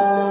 Tumbela,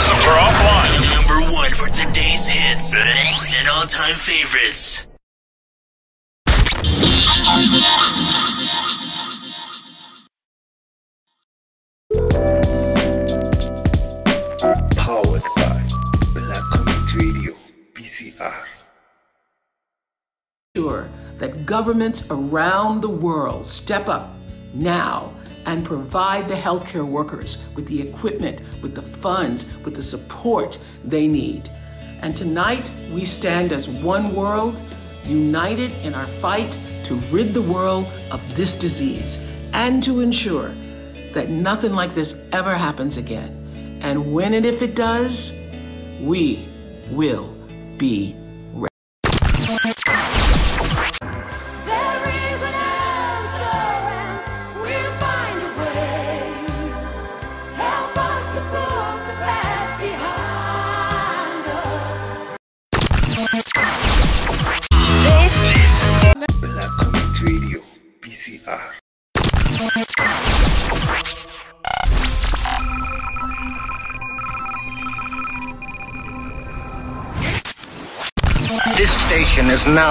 systems are offline. number one for today's hits and all-time favorites. Powered by Black Community Radio, BCR. sure that governments around the world step up now and provide the healthcare workers with the equipment, with the funds, with the support they need. And tonight, we stand as one world, united in our fight to rid the world of this disease and to ensure that nothing like this ever happens again. And when and if it does, we will be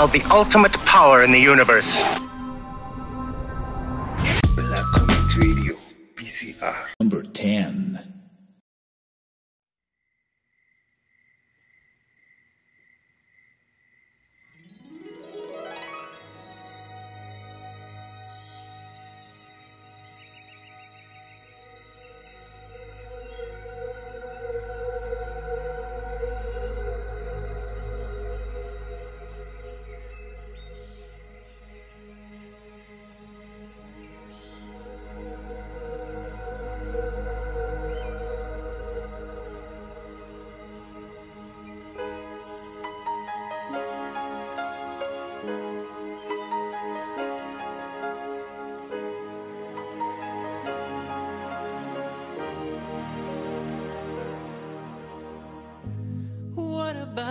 the ultimate power in the universe.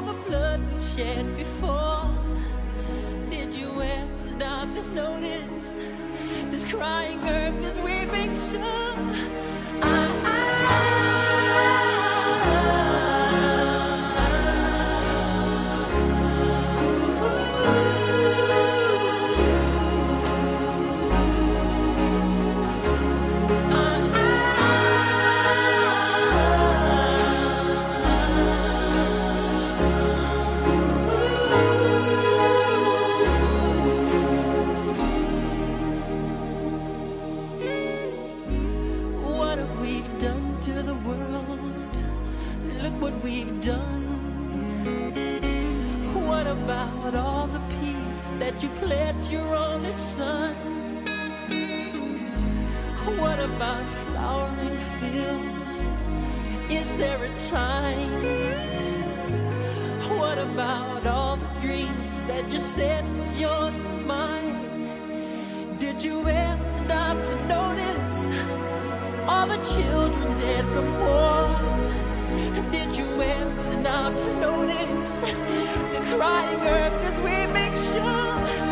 all the blood we shed before? Did you ever stop to notice this crying earth, this weeping shore? You pledged your only son? What about flowering fields? Is there a time? What about all the dreams that you said was yours and mine? Did you ever stop to notice all the children dead from war? Did you ever stop to notice this crying earth as we make sure?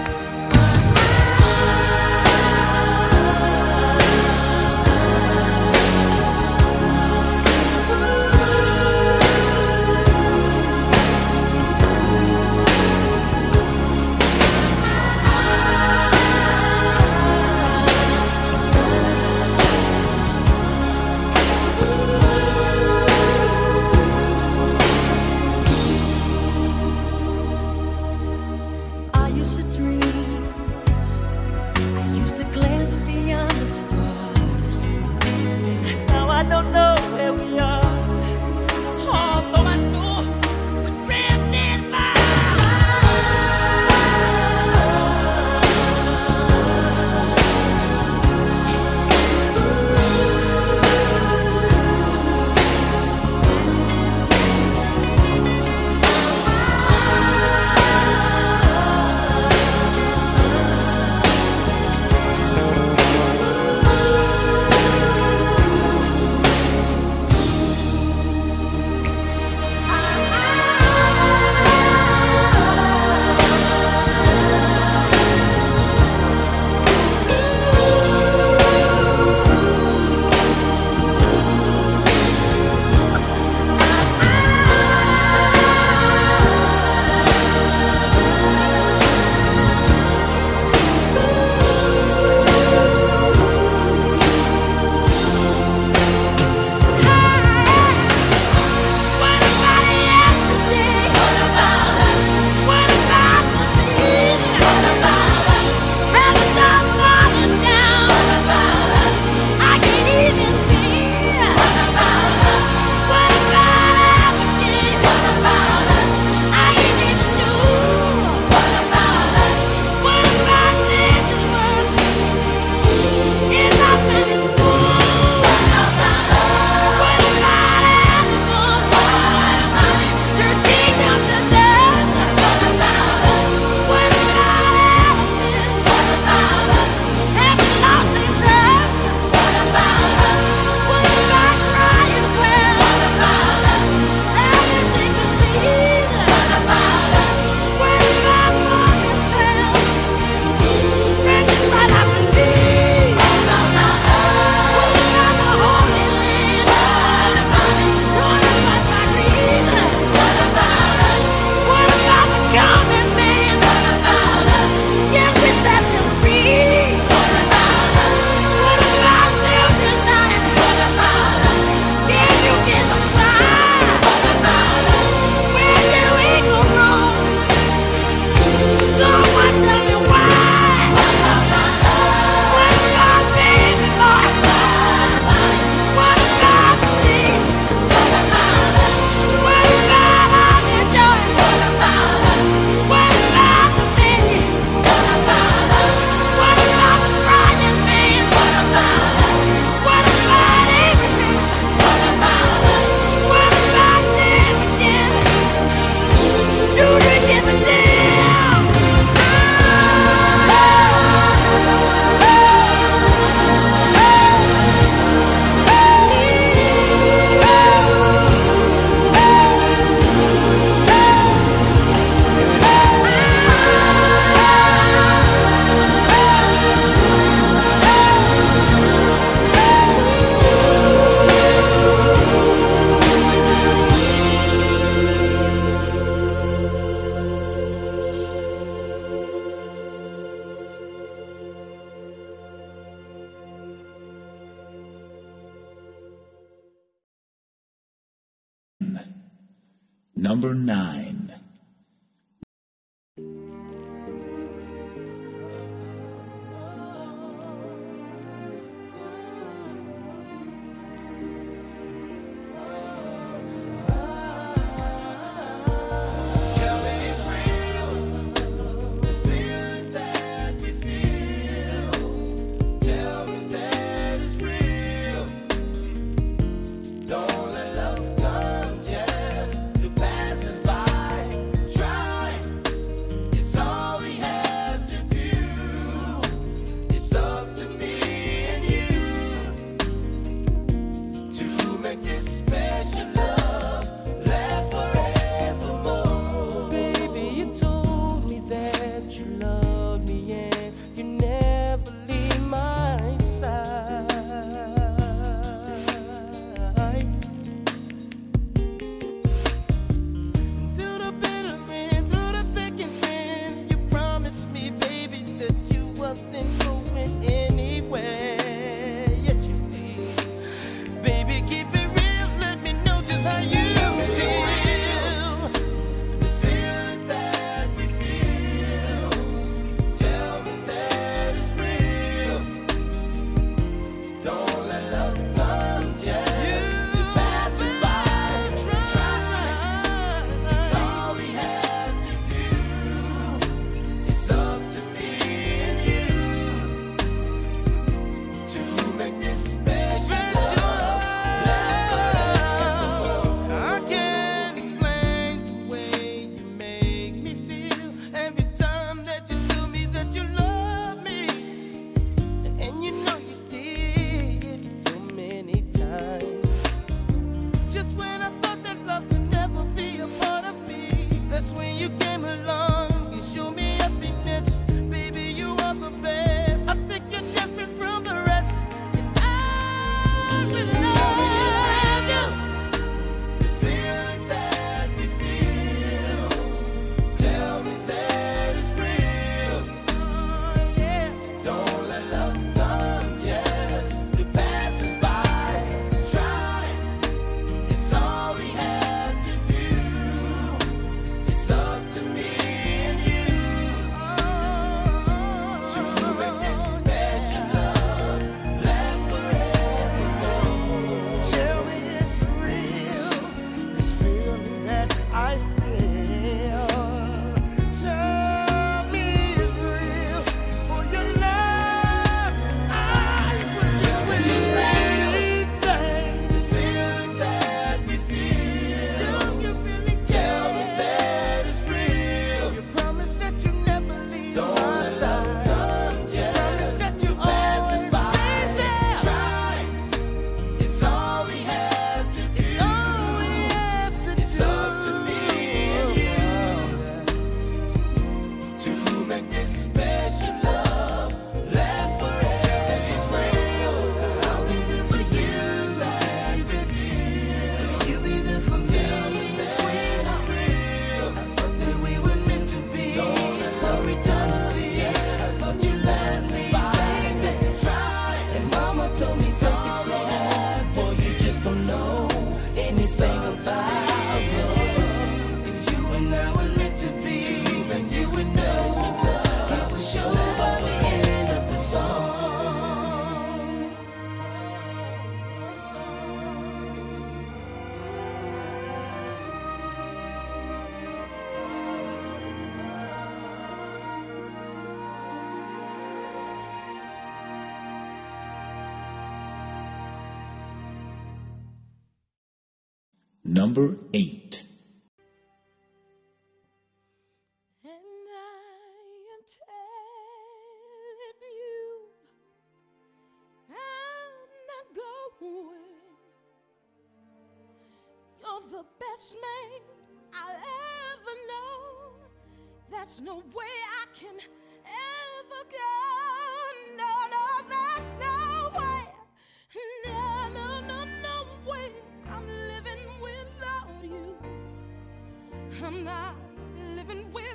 Telling you, I'm not going. You're the best man I'll ever know. There's no way I can ever go. No, no, there's no way. No, no, no, no way. I'm living without you. I'm not living without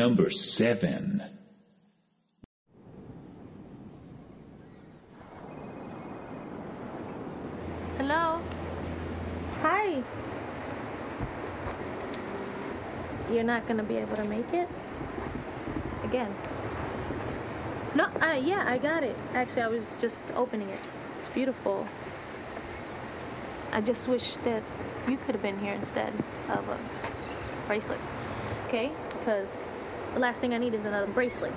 number seven. Hello. Hi. You're not gonna be able to make it again. No, uh, yeah, I got it. Actually, I was just opening it. It's beautiful. I just wish that you could have been here instead of a bracelet. Okay? Because the last thing I need is another bracelet.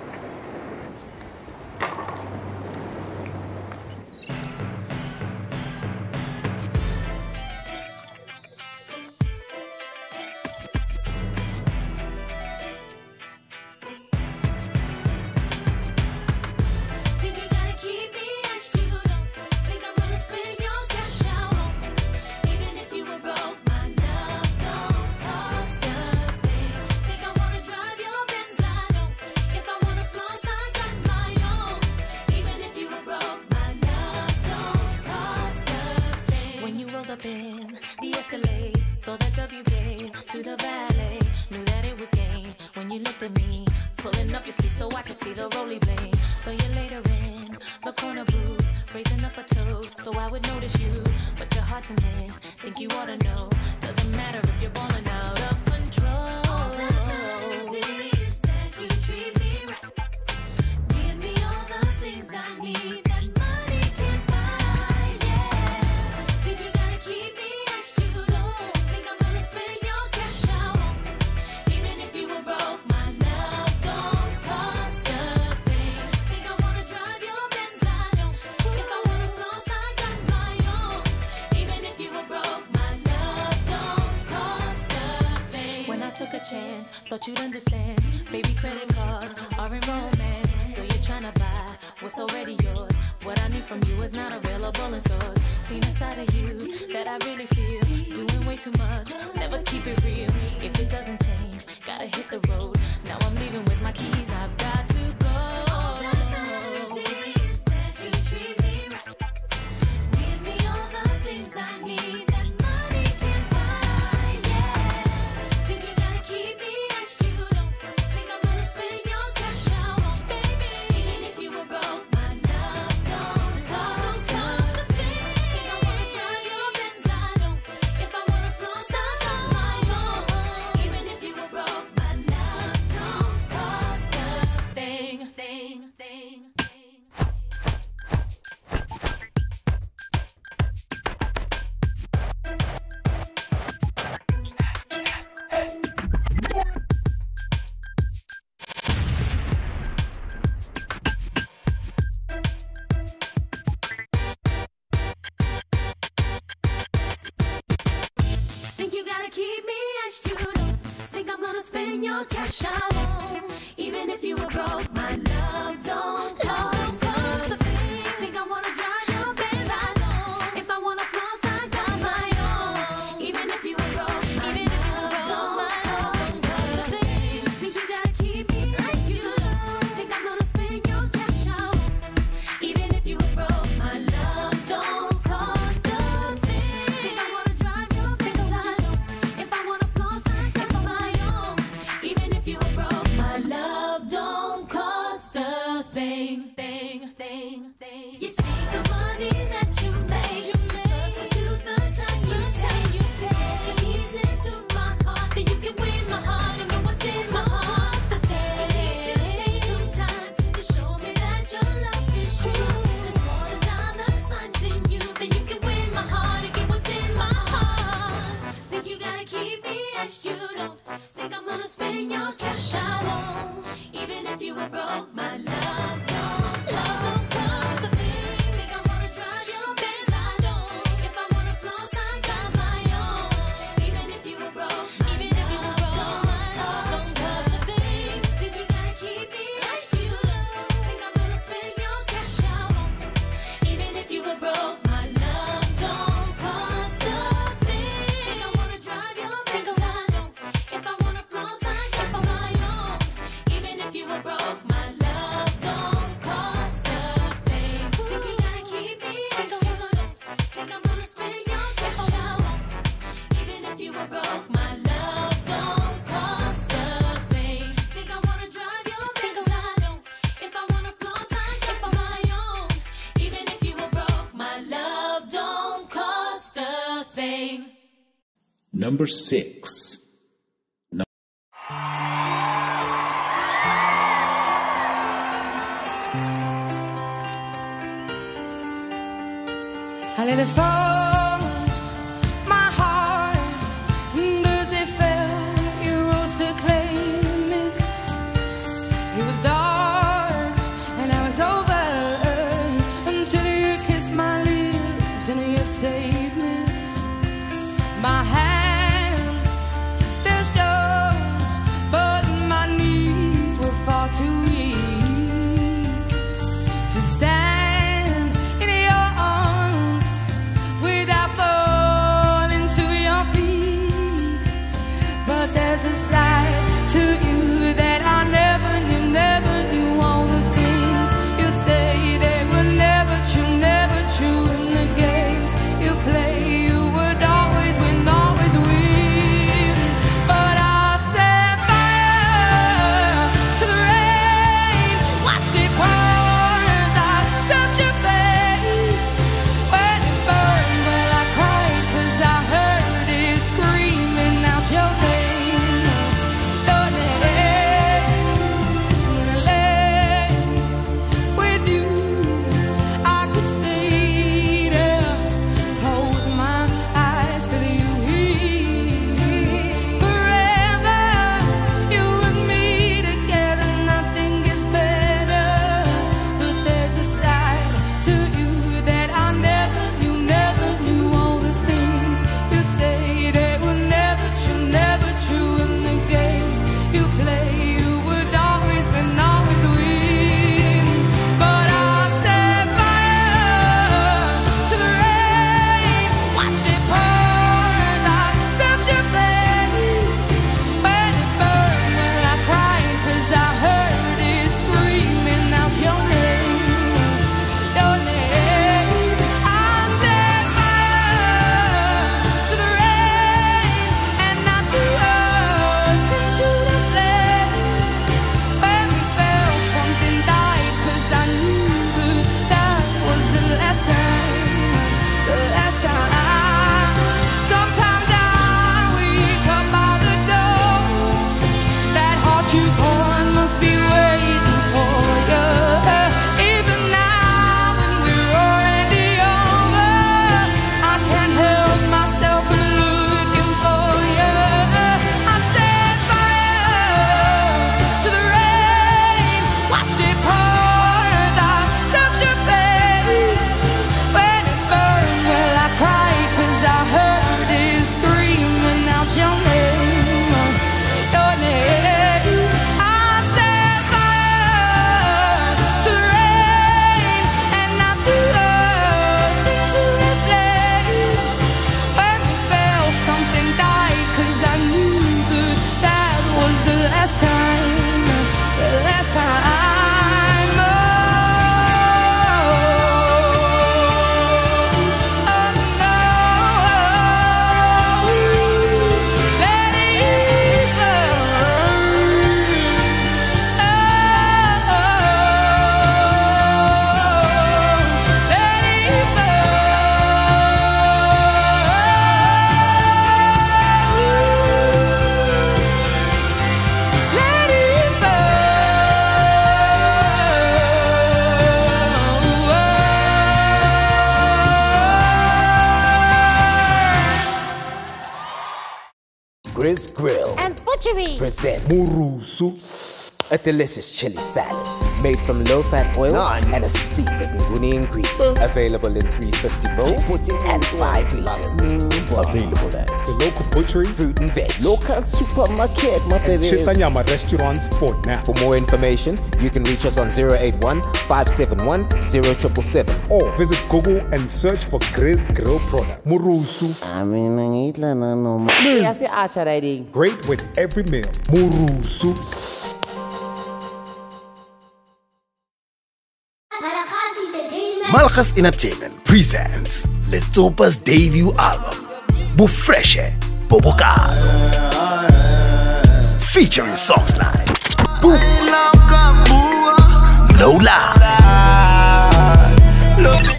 my love. number six. sense. Murusu, a delicious chili salad made from low-fat oils None. and a secret Nguni ingredient. Available in 350 bowls and 5 liters. Available at the local butchery, fruit and veg, local supermarket, and Chisanyama restaurants for now. For more information, you can reach us on 081 571 0777 or visit Google and search for Grizz Grill product. Murusu. I mean, I eat la no. Great with every meal. Murusu. Malchus Entertainment presents Letsopa's debut album, Bufreshe Bobokado. Featuring songs like Boom, No Lie,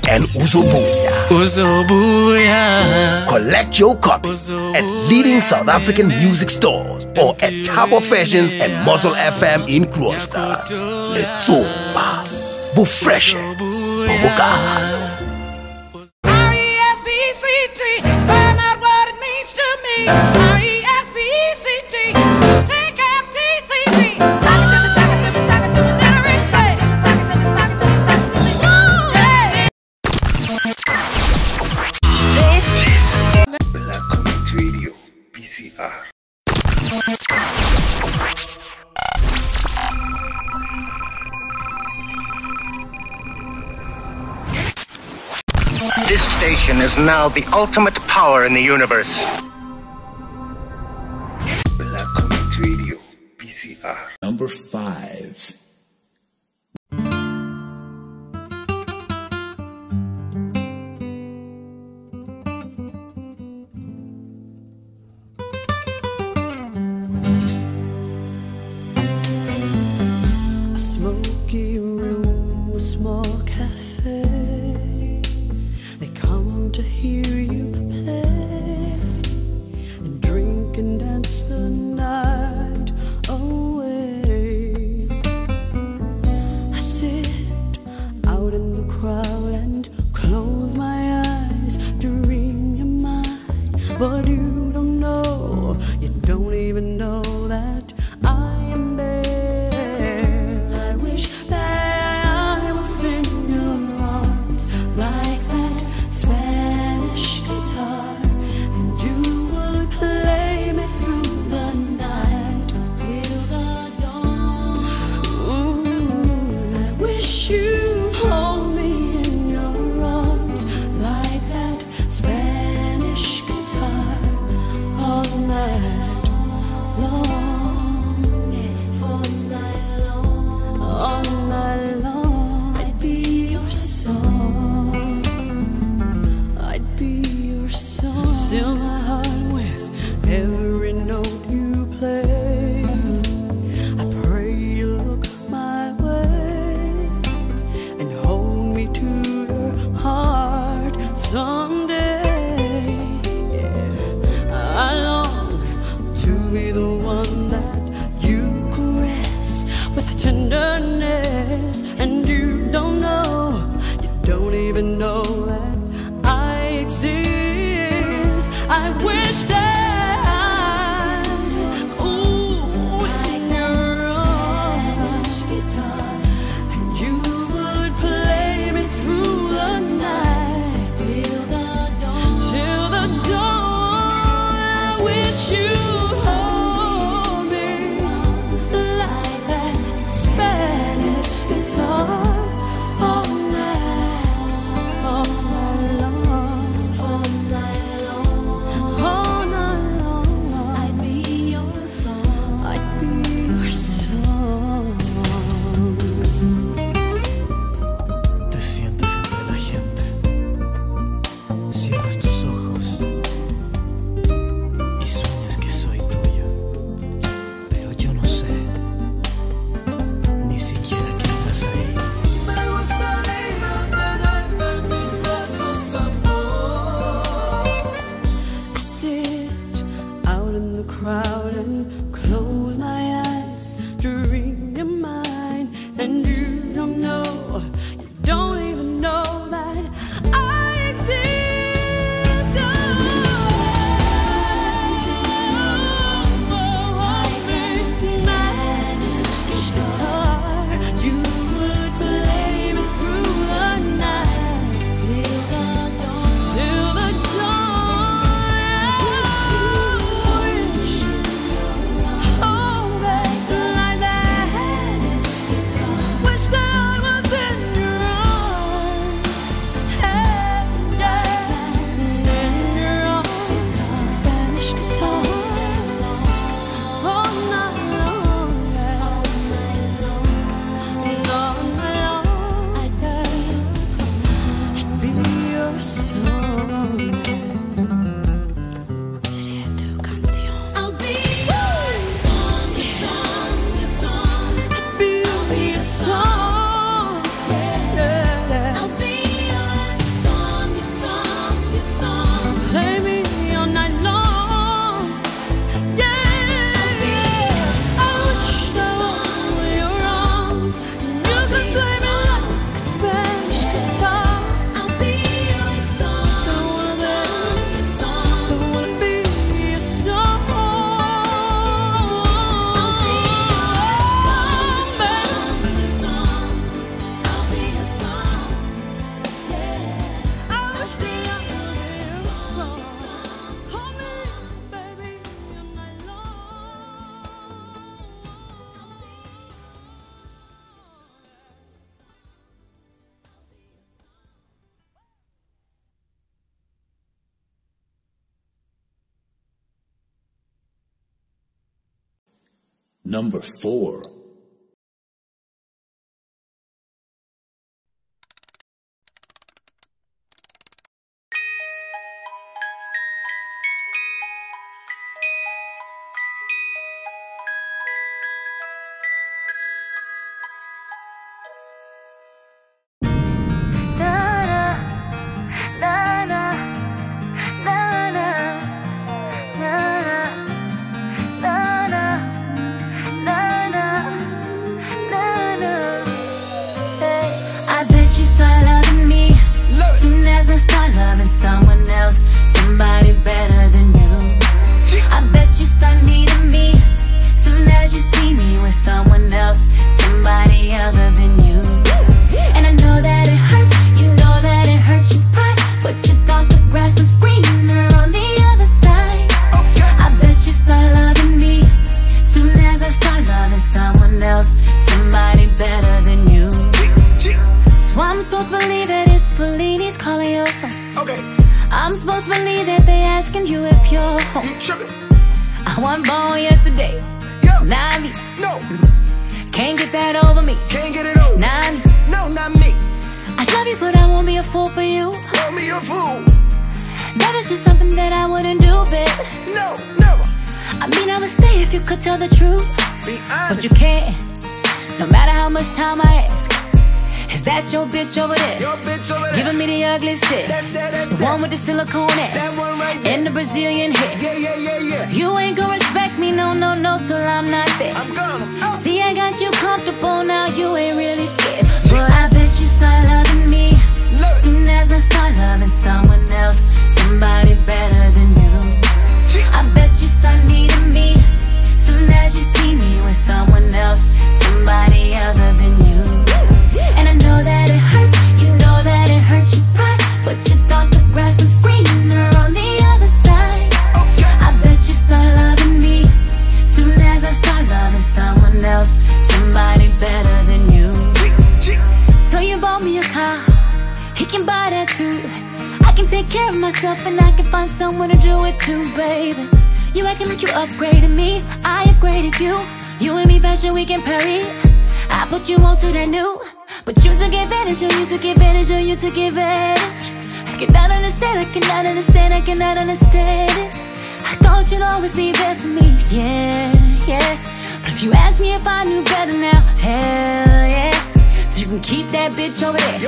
and Uzobuya. Uzobuya. Collect your copy at leading South African music stores or at Tabo Fashions and Muzzle FM in Kroonstad. Letsopa. Bufreshe. R-E-S-P-C-T, find out what it means to me. now the ultimate power in the universe. Black Community Radio, BCR Number 5. Much time I ask. Is that your bitch over there? Your bitch over there. Giving me the ugly shit. the one with the silicone ass. That one right there. And the Brazilian hair. Yeah, yeah, yeah, yeah. You ain't gonna respect me, no, no, no, till I'm not there. I'm gonna. Oh. See, I got you comfortable now, you ain't really scared. But I bet you start loving me. Soon as I start loving someone else, somebody better than you. I bet you start needing me. Soon as you see me with someone else, somebody other than you. And I know that it hurts, you know that it hurts your pride, but you thought the grass was greener on the other side. I bet you start loving me soon as I start loving someone else, somebody better than you. So you bought me a car, he can buy that too. I can take care of myself and I can find someone to do it too, baby. You acting like you upgraded me, I upgraded you. You and me fashion we can parry. I put you on to that new, but you took advantage, or you took advantage, or you took advantage. I cannot understand, I cannot understand, I cannot understand it. I thought you'd always be there for me, yeah, yeah. But if you ask me if I knew better now, hell yeah. So you can keep that bitch over there.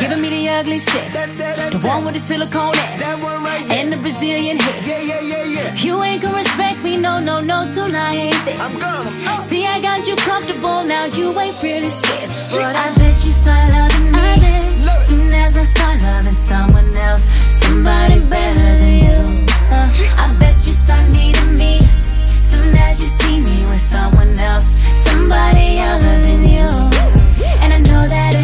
Giving me the ugly shit. the one with the silicone ass. And the Brazilian hair. Yeah, yeah, yeah, yeah. You ain't gonna respect me, no, no, no, till I ain't there. I'm gonna. See, I got you comfortable now, you ain't really scared. But I bet you start loving me. Soon as I start loving someone else, somebody better than you. Uh, I bet you start needing me. Soon as you see me with someone else, somebody other than you. Know that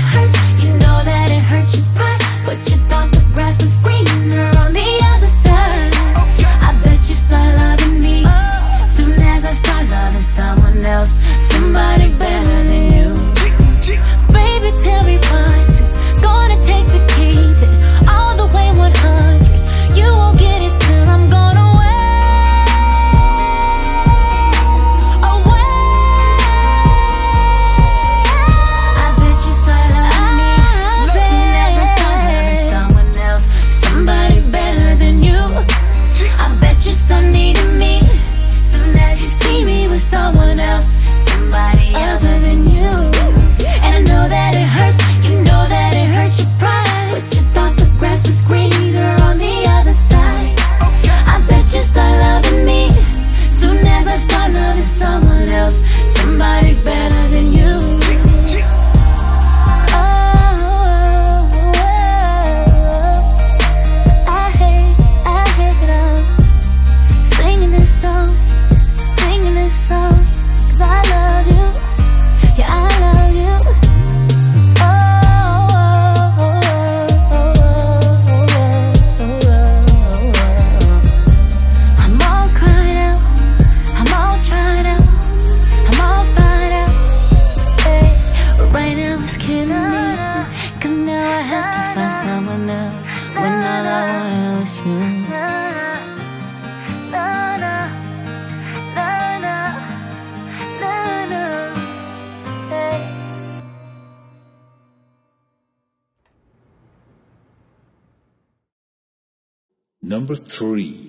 Number three.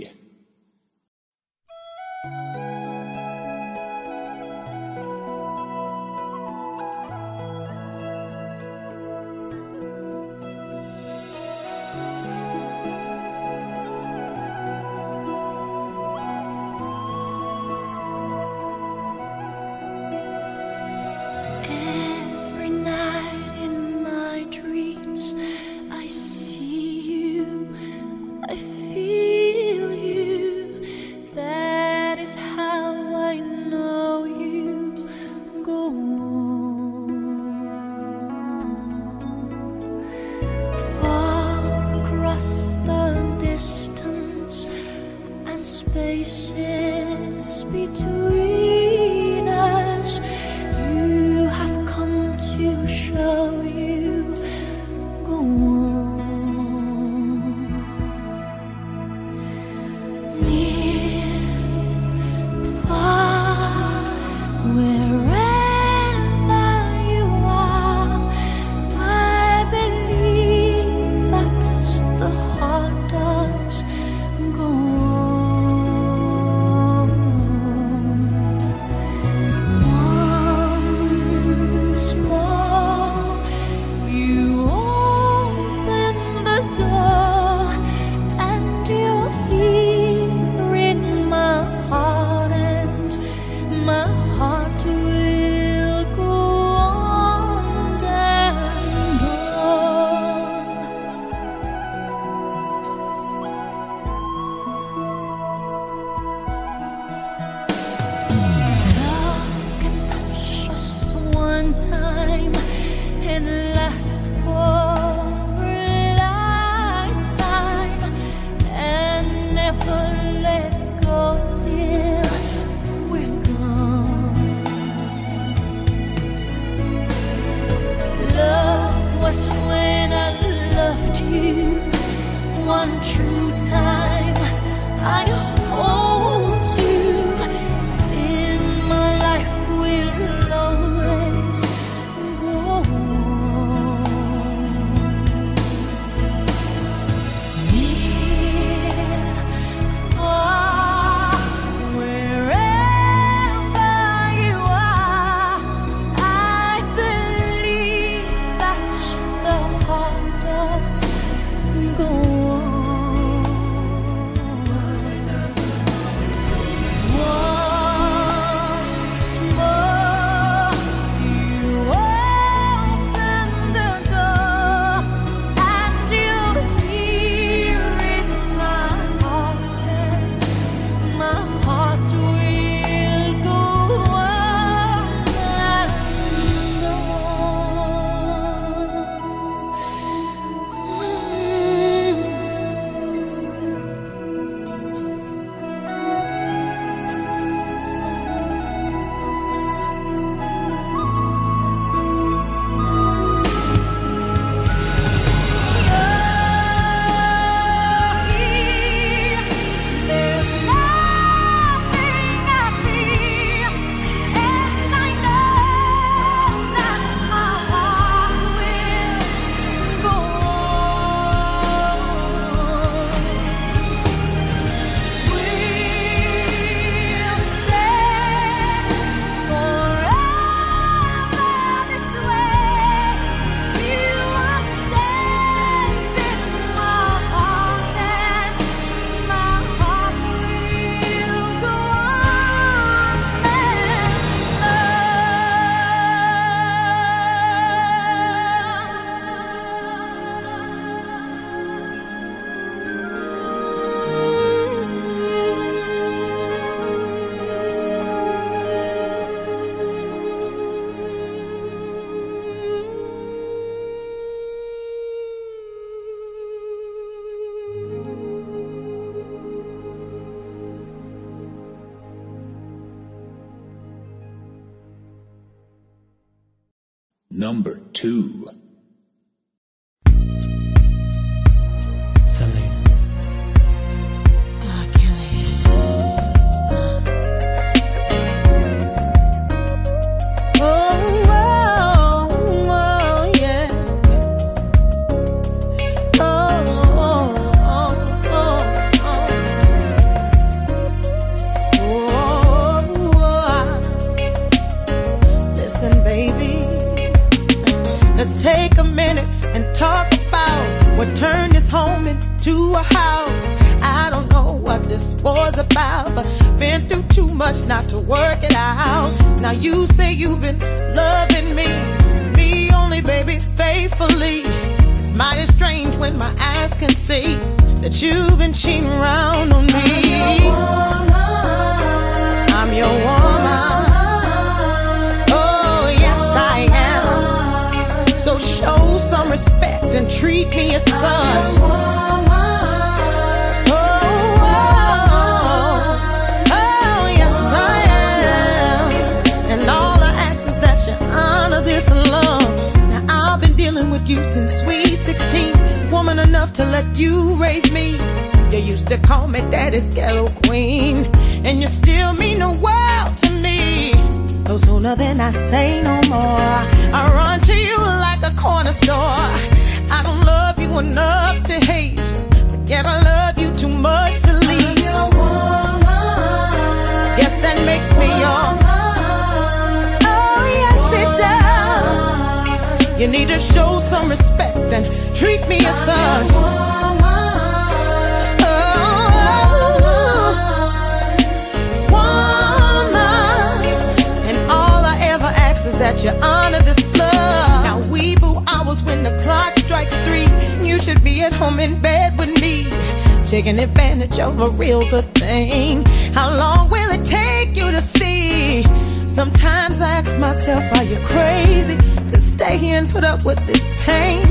taking advantage of a real good thing. How long will it take you to see? Sometimes I ask myself, are you crazy to stay here and put up with this pain?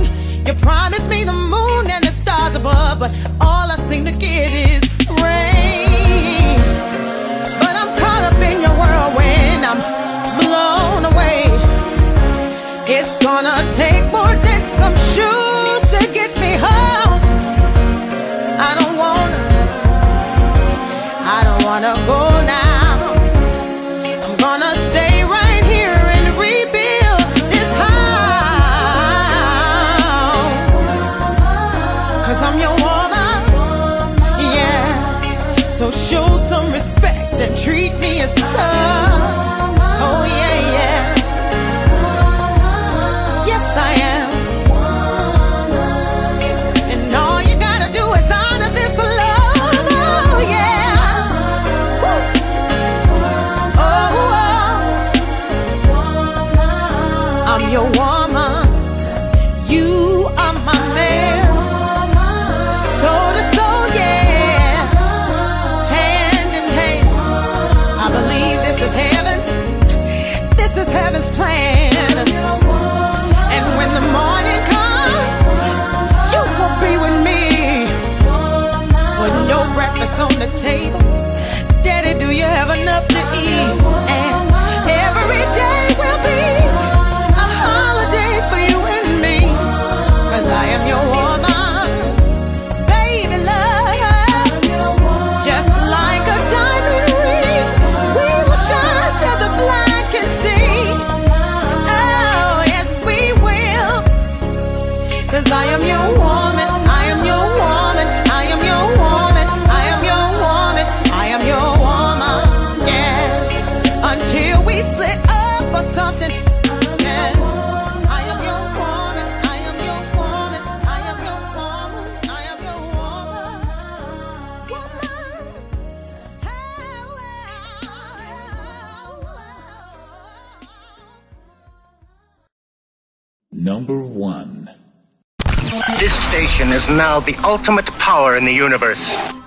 You promised me the moon and the stars above, but all I seem to get is rain. But I'm caught up in your whirlwind, I'm blown away. It's gonna take more days. wanna go. enough to eat. now the ultimate power in the universe.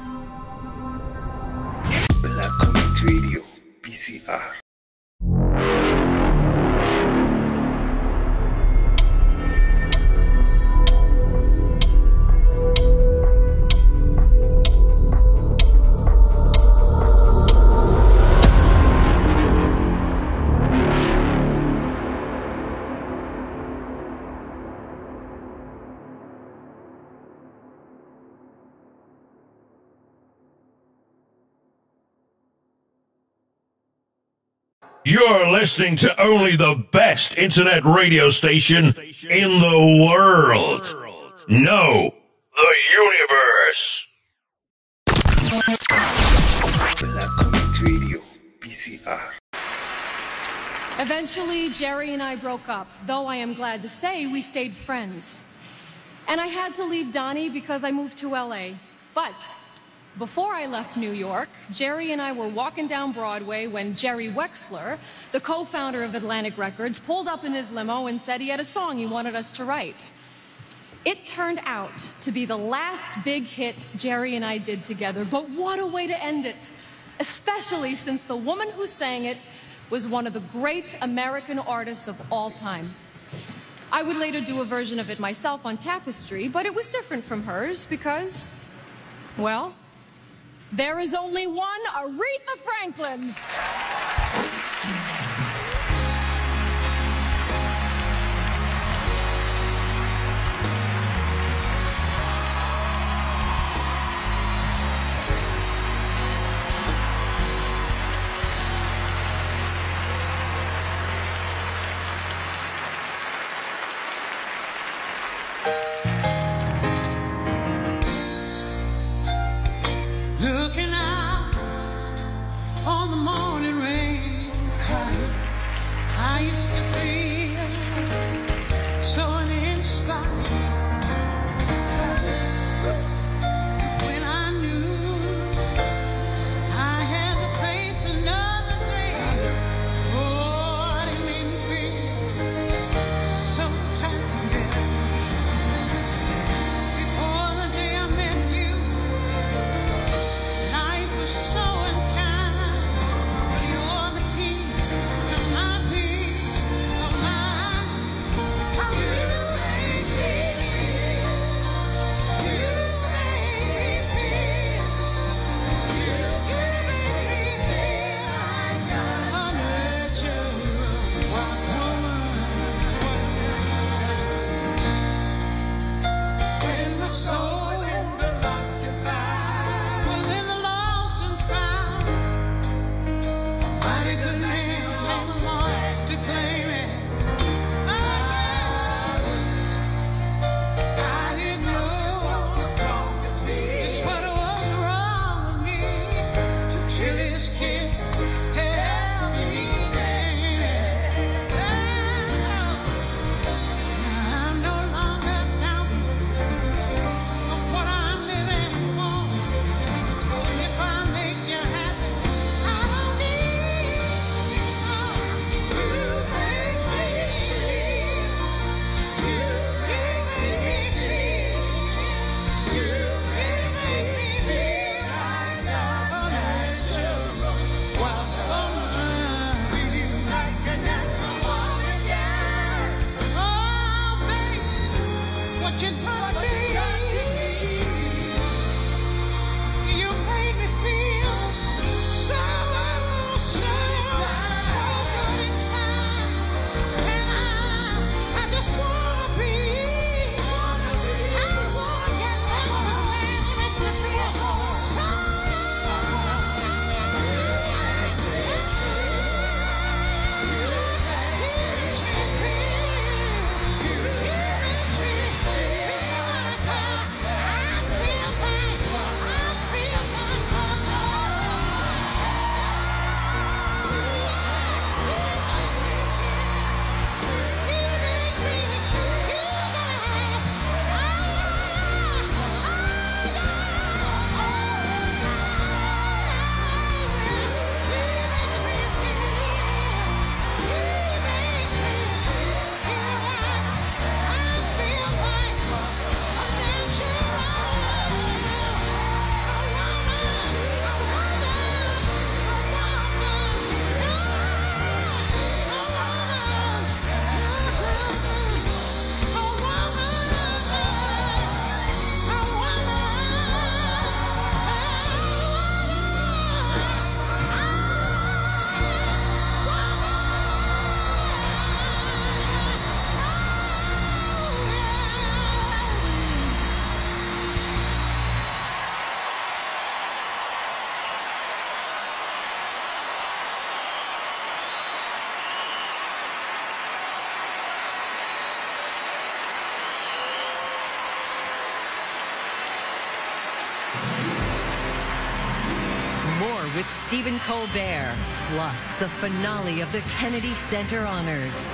You're listening to only the best internet radio station in the world. No, the universe. Black Radio, BCR. Eventually, Jerry and I broke up, though I am glad to say we stayed friends. And I had to leave Donnie because I moved to LA. But before I left New York, Jerry and I were walking down Broadway when Jerry Wexler, the co founder of Atlantic Records, pulled up in his limo and said he had a song he wanted us to write. It turned out to be the last big hit Jerry and I did together, but what a way to end it! Especially since the woman who sang it was one of the great American artists of all time. I would later do a version of it myself on Tapestry, but it was different from hers because, well, there is only one Aretha Franklin. Stephen Colbert, plus the finale of the Kennedy Center Honors.